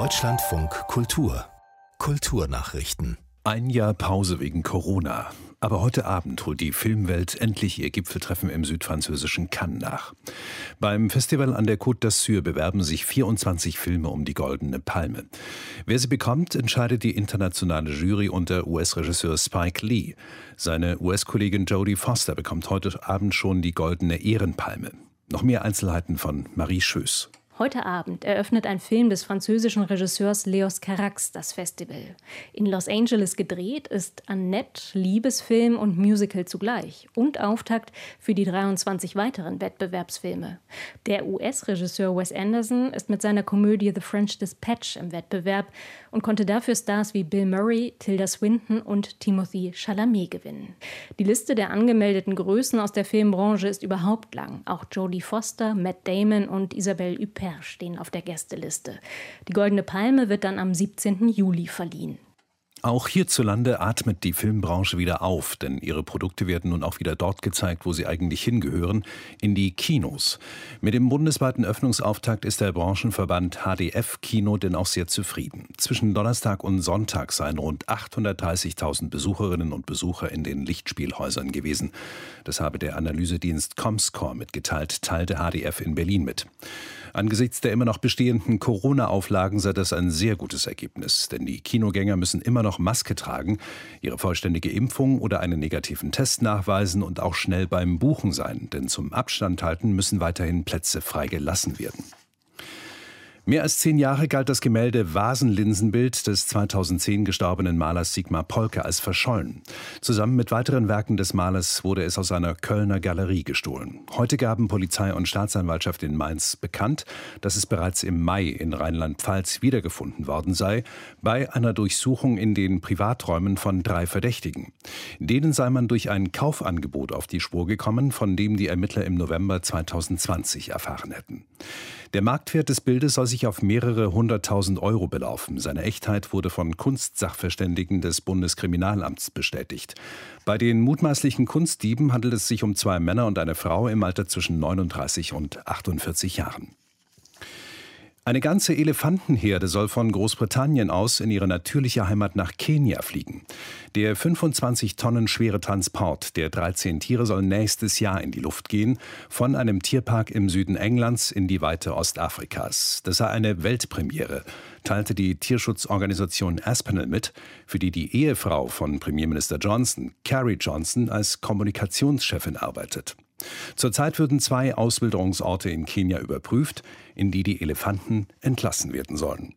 Deutschlandfunk Kultur Kulturnachrichten ein Jahr Pause wegen Corona. Aber heute Abend holt die Filmwelt endlich ihr Gipfeltreffen im südfranzösischen Cannes nach. Beim Festival an der Côte d'Azur bewerben sich 24 Filme um die Goldene Palme. Wer sie bekommt, entscheidet die internationale Jury unter US-Regisseur Spike Lee. Seine US-Kollegin Jodie Foster bekommt heute Abend schon die Goldene Ehrenpalme. Noch mehr Einzelheiten von Marie Schöß. Heute Abend eröffnet ein Film des französischen Regisseurs Leos Carax das Festival. In Los Angeles gedreht ist Annette Liebesfilm und Musical zugleich und Auftakt für die 23 weiteren Wettbewerbsfilme. Der US-Regisseur Wes Anderson ist mit seiner Komödie The French Dispatch im Wettbewerb und konnte dafür Stars wie Bill Murray, Tilda Swinton und Timothy Chalamet gewinnen. Die Liste der angemeldeten Größen aus der Filmbranche ist überhaupt lang. Auch Jodie Foster, Matt Damon und Isabelle Huppert Cher stehen auf der Gästeliste. Die Goldene Palme wird dann am 17. Juli verliehen. Auch hierzulande atmet die Filmbranche wieder auf, denn ihre Produkte werden nun auch wieder dort gezeigt, wo sie eigentlich hingehören, in die Kinos. Mit dem bundesweiten Öffnungsauftakt ist der Branchenverband HDF Kino denn auch sehr zufrieden. Zwischen Donnerstag und Sonntag seien rund 830.000 Besucherinnen und Besucher in den Lichtspielhäusern gewesen. Das habe der Analysedienst Comscore mitgeteilt, teilte HDF in Berlin mit. Angesichts der immer noch bestehenden Corona-Auflagen sei das ein sehr gutes Ergebnis, denn die Kinogänger müssen immer noch Maske tragen, ihre vollständige Impfung oder einen negativen Test nachweisen und auch schnell beim Buchen sein, denn zum Abstand halten müssen weiterhin Plätze freigelassen werden. Mehr als zehn Jahre galt das Gemälde Vasenlinsenbild des 2010 gestorbenen Malers Sigmar Polke als verschollen. Zusammen mit weiteren Werken des Malers wurde es aus einer Kölner Galerie gestohlen. Heute gaben Polizei und Staatsanwaltschaft in Mainz bekannt, dass es bereits im Mai in Rheinland-Pfalz wiedergefunden worden sei, bei einer Durchsuchung in den Privaträumen von drei Verdächtigen. Denen sei man durch ein Kaufangebot auf die Spur gekommen, von dem die Ermittler im November 2020 erfahren hätten. Der Marktwert des Bildes soll sich auf mehrere hunderttausend Euro belaufen. Seine Echtheit wurde von Kunstsachverständigen des Bundeskriminalamts bestätigt. Bei den mutmaßlichen Kunstdieben handelt es sich um zwei Männer und eine Frau im Alter zwischen 39 und 48 Jahren. Eine ganze Elefantenherde soll von Großbritannien aus in ihre natürliche Heimat nach Kenia fliegen. Der 25 Tonnen schwere Transport der 13 Tiere soll nächstes Jahr in die Luft gehen, von einem Tierpark im Süden Englands in die Weite Ostafrikas. Das sei eine Weltpremiere, teilte die Tierschutzorganisation Aspinall mit, für die die Ehefrau von Premierminister Johnson, Carrie Johnson, als Kommunikationschefin arbeitet. Zurzeit würden zwei Auswilderungsorte in Kenia überprüft, in die die Elefanten entlassen werden sollen.